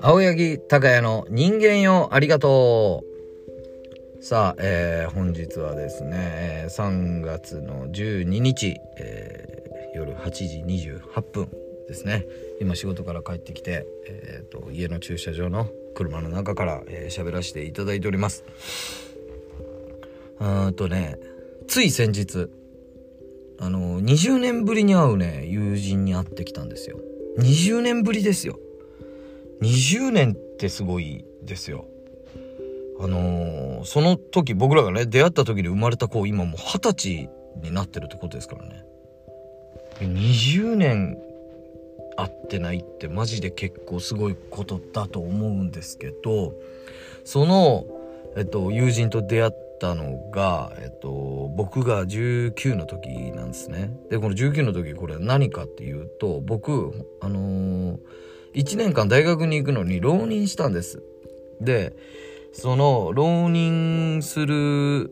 青柳高也の人間よありがとう。さあ、えー、本日はですね3月の12日、えー、夜8時28分ですね。今仕事から帰ってきて、えーと、家の駐車場の車の中から喋、えー、らせていただいております。うんとねつい先日あの20年ぶりに会うね友人に会ってきたんですよ。20年ぶりですよ。20年ってすごいですよ。あのー、その時僕らがね出会った時に生まれた子今もう二十歳になってるってことですからね。20年会ってないってマジで結構すごいことだと思うんですけどその、えっと、友人と出会ったのが、えっと、僕が19の時なんですね。でこの19の時これ何かっていうと僕あのー、1年間大学に行くのに浪人したんです。でその浪人する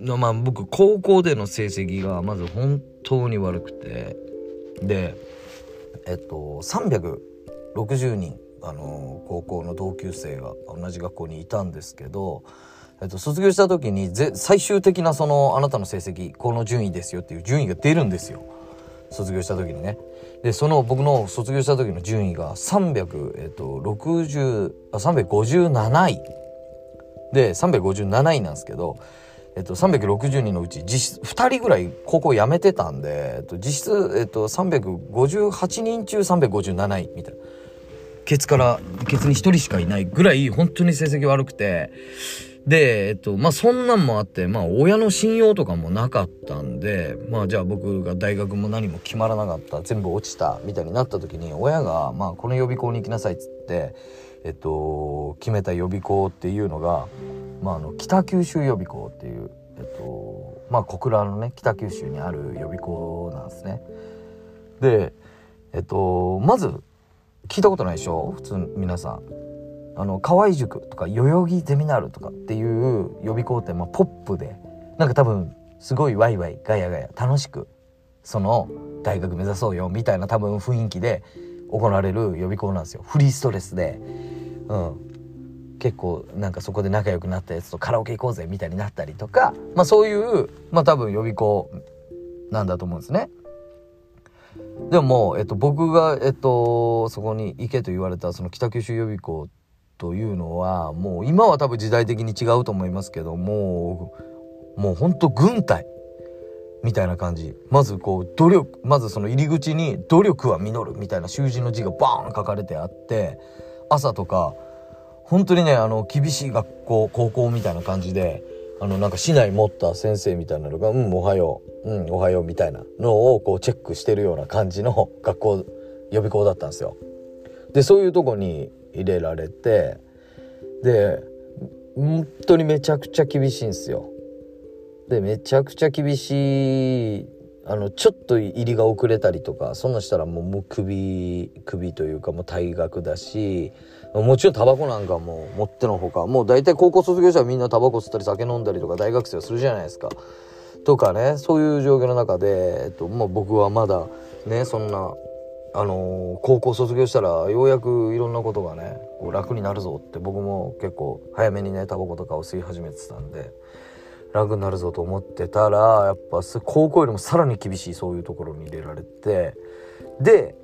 のまあ僕高校での成績がまず本当に悪くてでえっと360人あの高校の同級生が同じ学校にいたんですけど、えっと、卒業した時に最終的なそのあなたの成績この順位ですよっていう順位が出るんですよ卒業した時にね。でその僕の卒業した時の順位が300えっと60あ357位で357位なんですけどえっと、360人のうち実質2人ぐらい高校辞めてたんで、えっと、実質、えっと、358人中357位みたいな。ケツから、ケツに1人しかいないぐらい本当に成績悪くて、で、えっと、まあ、そんなんもあって、まあ、親の信用とかもなかったんで、まあ、じゃあ僕が大学も何も決まらなかった、全部落ちた、みたいになった時に、親が、まあ、この予備校に行きなさいっつって、えっと、決めた予備校っていうのが、まあ、あの北九州予備校っていう、えっとまあ、小倉のね北九州にある予備校なんですね。で、えっと、まず聞いたことないでしょ？普通皆さん。あの河合塾とか代々木ゼミナールとかっていう予備校って、まあ、ポップでなんか多分すごいワイワイガヤガヤ楽しくその大学目指そうよみたいな多分雰囲気で行われる予備校なんですよ。フリーストレスで、うん、結構なんかそこで仲良くなったやつとカラオケ行こうぜみたいになったりとか、まあそういう、まあ多分予備校なんだと思うんですね。でも、えっと、僕が、えっと、そこに行けと言われたその北九州予備校というのはもう今は多分時代的に違うと思いますけどももうほんと軍隊みたいな感じまずこう努力まずその入り口に「努力は実る」みたいな習字の字がバーン書かれてあって朝とか本当にね、あの、厳しい学校、高校みたいな感じで、あの、なんか市内持った先生みたいなのが、うん、おはよう、うん、おはようみたいなのをこうチェックしてるような感じの学校、予備校だったんですよ。で、そういうとこに入れられて、で、本当にめちゃくちゃ厳しいんですよ。で、めちゃくちゃ厳しい、あの、ちょっと入りが遅れたりとか、そんなしたらもう、もう首、首というかもう退学だし、もちろんタバコなんかも持ってのほかもう大体高校卒業者はみんなタバコ吸ったり酒飲んだりとか大学生はするじゃないですか。とかねそういう状況の中で、えっとまあ、僕はまだねそんな、あの、高校卒業したらようやくいろんなことがねこう楽になるぞって僕も結構早めにねタバコとかを吸い始めてたんで楽になるぞと思ってたらやっぱ高校よりもさらに厳しいそういうところに入れられてで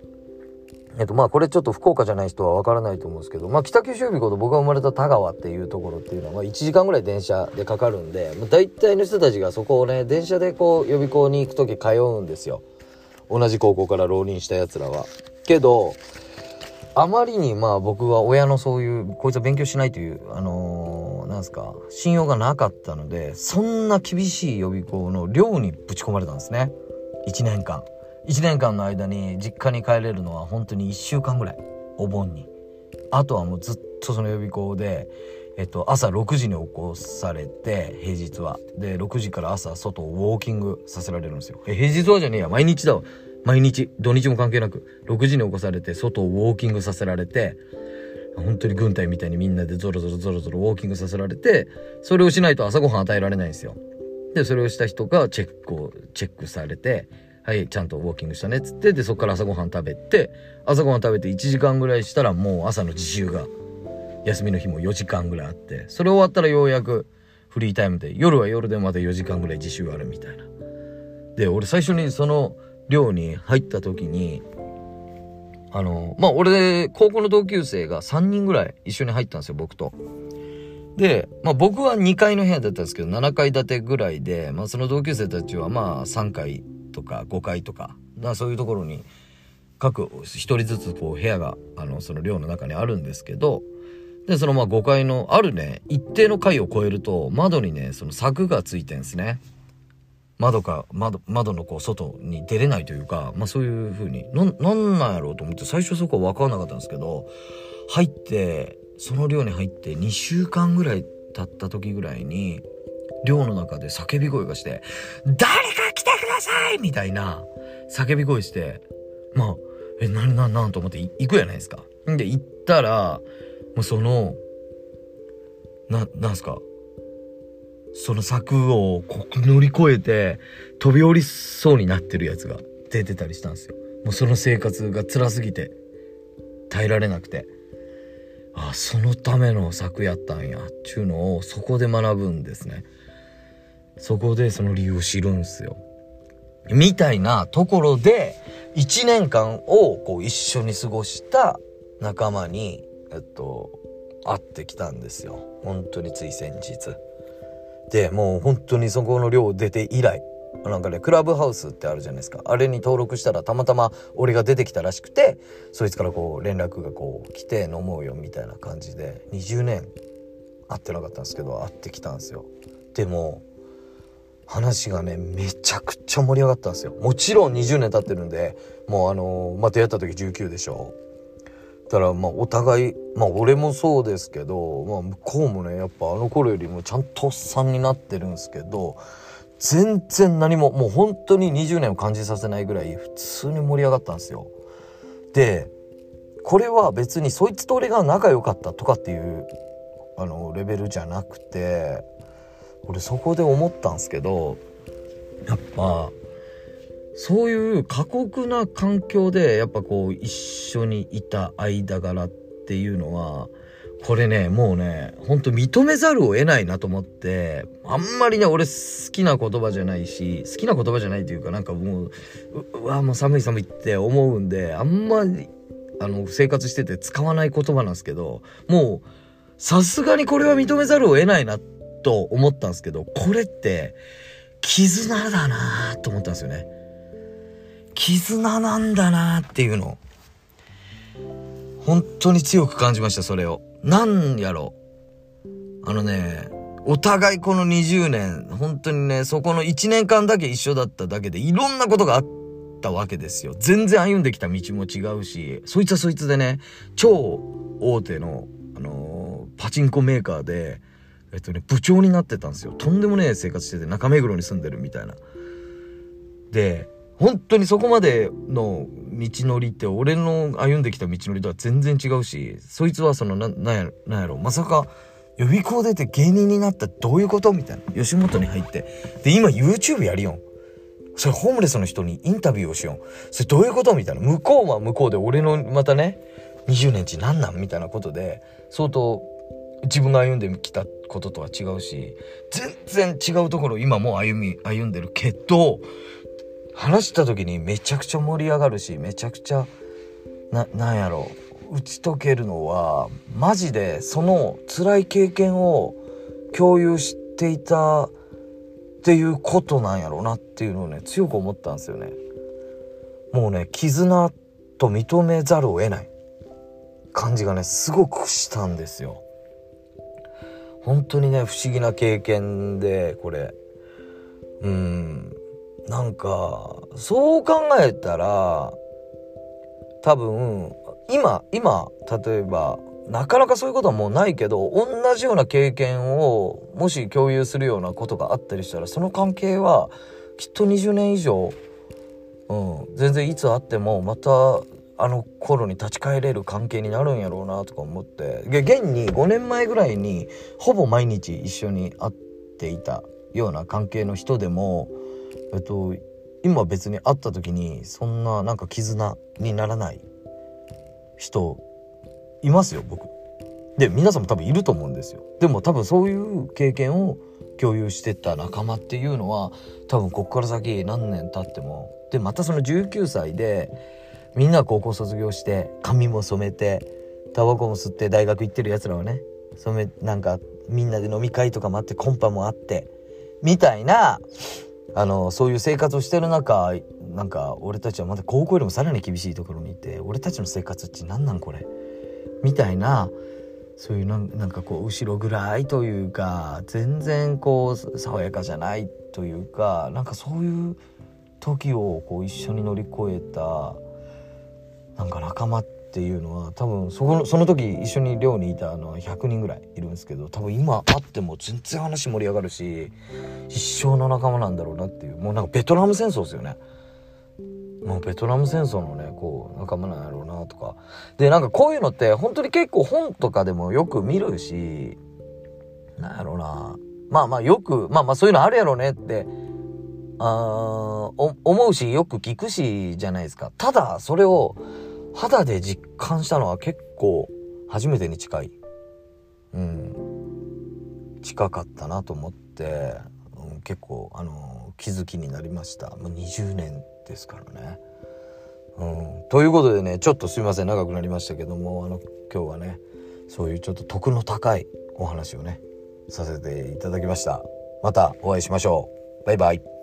えっとまあこれちょっと福岡じゃない人はわからないと思うんですけど、まあ、北九州予備校と僕が生まれた田川っていうところっていうのは1時間ぐらい電車でかかるんで、まあ、大体の人たちがそこをね電車でこう予備校に行く時通うんですよ。同じ高校から浪人したやつらは。けどあまりにまあ僕は親のそういうこいつは勉強しないというあのー、なんすか信用がなかったのでそんな厳しい予備校の寮にぶち込まれたんですね1年間。1年間の間に実家に帰れるのは本当に1週間ぐらいお盆にあとはもうずっとその予備校で、えっと、朝6時に起こされて平日は。で6時から朝外をウォーキングさせられるんですよ。え平日はじゃねえや。毎日だわ。毎日。土日も関係なく。6時に起こされて外をウォーキングさせられて本当に軍隊みたいにみんなでゾロゾロゾロゾロウォーキングさせられてそれをしないと朝ごはん与えられないんですよ。でそれをした人がチェックをチェックされてはいちゃんとウォーキングしたねっつってでそこから朝ごはん食べて朝ごはん食べて1時間ぐらいしたらもう朝の自習が休みの日も4時間ぐらいあってそれ終わったらようやくフリータイムで夜は夜でまた4時間ぐらい自習あるみたいな。で俺最初にその寮に入った時にあのまあ俺高校の同級生が3人ぐらい一緒に入ったんですよ僕と。で、まあ僕は2階の部屋だったんですけど、7階建てぐらいで、まあその同級生たちはまあ3階とか5階とか、かそういうところに各1人ずつこう部屋が、あの、その寮の中にあるんですけど、で、そのまあ5階のあるね、一定の階を超えると、窓にね、その柵がついてんですね。窓か、窓、窓のこう外に出れないというか、まあそういう風に、な、なんなんやろうと思って最初そこは分かんなかったんですけど、入って、その寮に入って2週間ぐらい経った時ぐらいに、寮の中で叫び声がして、誰か来てくださいみたいな叫び声して、まあ、え、な、な、なんと思って行くやないですか。で、行ったら、もうその、な、なんすか、その柵を乗り越えて飛び降りそうになってるやつが出てたりしたんですよ。もうその生活が辛すぎて耐えられなくて。あそのための策やったんやっちゅうのをそこで学ぶんですねそこでその理由を知るんすよみたいなところで1年間をこう一緒に過ごした仲間にえっと会ってきたんですよ本当につい先日でもう本当にそこの寮出て以来なんかね、クラブハウスってあるじゃないですか。あれに登録したらたまたま俺が出てきたらしくて、そいつからこう連絡がこう来て飲もうよみたいな感じで、20年会ってなかったんですけど、会ってきたんですよ。でも、話がね、めちゃくちゃ盛り上がったんですよ。もちろん20年経ってるんで、もうあのー、まあ、出会った時19でしょ。だからまあお互いまあ俺もそうですけど、まあ、向こうもねやっぱあの頃よりもちゃんとおっさんになってるんですけど全然何ももう本当に20年を感じさせないぐらい普通に盛り上がったんですよ。でこれは別にそいつと俺が仲良かったとかっていうあのレベルじゃなくて俺そこで思ったんですけどやっぱそういう過酷な環境でやっぱこう一緒にいた間柄っていうのはこれね、もうね、ほんと認めざるを得ないなと思って、あんまりね、俺好きな言葉じゃないし、好きな言葉じゃないというか、なんかもう、うわ、もう寒い寒いって思うんで、あんまり、あの、生活してて使わない言葉なんですけど、もう、さすがにこれは認めざるを得ないなと思ったんですけど、これって、絆だなと思ったんですよね。絆なんだなっていうの。本当に強く感じました、それを。なんやろ。あのね、お互いこの20年、本当にね、そこの1年間だけ一緒だっただけでいろんなことがあったわけですよ。全然歩んできた道も違うし、そいつはそいつでね、超大手の、あのー、パチンコメーカーで、えっとね、部長になってたんですよ。とんでもねえ生活してて、中目黒に住んでるみたいな。で、本当にそこまでの道のりって俺の歩んできた道のりとは全然違うし、そいつはそのな、なんやなんやろ、まさか予備校出て芸人になったどういうこと？みたいな。吉本に入って。で、今 YouTube やりよん。それホームレスの人にインタビューをしよん。それどういうこと？みたいな。向こうは向こうで俺のまたね、20年ちなんなん？みたいなことで、相当自分が歩んできたこととは違うし、全然違うところ今も歩み、歩んでるけど、話した時にめちゃくちゃ盛り上がるしめちゃくちゃななんやろ打ち解けるのはマジでその辛い経験を共有していたっていうことなんやろうなっていうのをね強く思ったんですよね。もうね絆と認めざるを得ない感じがねすごくしたんですよ。本当にね不思議な経験でこれうんなんかそう考えたら多分今今例えばなかなかそういうことはもうないけど同じような経験をもし共有するようなことがあったりしたらその関係はきっと20年以上、うん、全然いつ会ってもまたあの頃に立ち返れる関係になるんやろうなとか思って現に5年前ぐらいにほぼ毎日一緒に会っていたような関係の人でもえっと、今別に会った時にそんななんか絆にならない人いますよ僕。で皆さんも多分いると思うんですよ。でも多分そういう経験を共有してた仲間っていうのは多分こっから先何年経ってもでまたその19歳でみんな高校卒業して髪も染めてタバコも吸って大学行ってるやつらはね染めなんかみんなで飲み会とかもあってコンパもあってみたいなあのそういう生活をしてる中なんか俺たちはまだ高校よりもさらに厳しいところにいて俺たちの生活って何なんこれ？みたいなそういうなんかこう後ろ暗いというか全然こう爽やかじゃないというかなんかそういう時をこう一緒に乗り越えたなんか仲間ってていうのは多分そこのその時一緒に寮にいたあの100人ぐらいいるんですけど多分今会っても全然話盛り上がるし一生の仲間なんだろうなっていうもうなんかベトナム戦争ですよね。もうベトナム戦争のねこう仲間なんやろうなとか。でなんかこういうのって本当に結構本とかでもよく見るしなんやろうな。まあまあよくまあまあそういうのあるやろうねってあ思うしよく聞くしじゃないですか。ただそれを肌で実感したのは結構初めてに近い。うん。近かったなと思って、うん、結構あの気づきになりました。もう20年ですからね。うん、ということでねちょっとすいません。長くなりましたけどもあの今日はねそういうちょっと徳の高いお話をねさせていただきました。またお会いしましょう。バイバイ。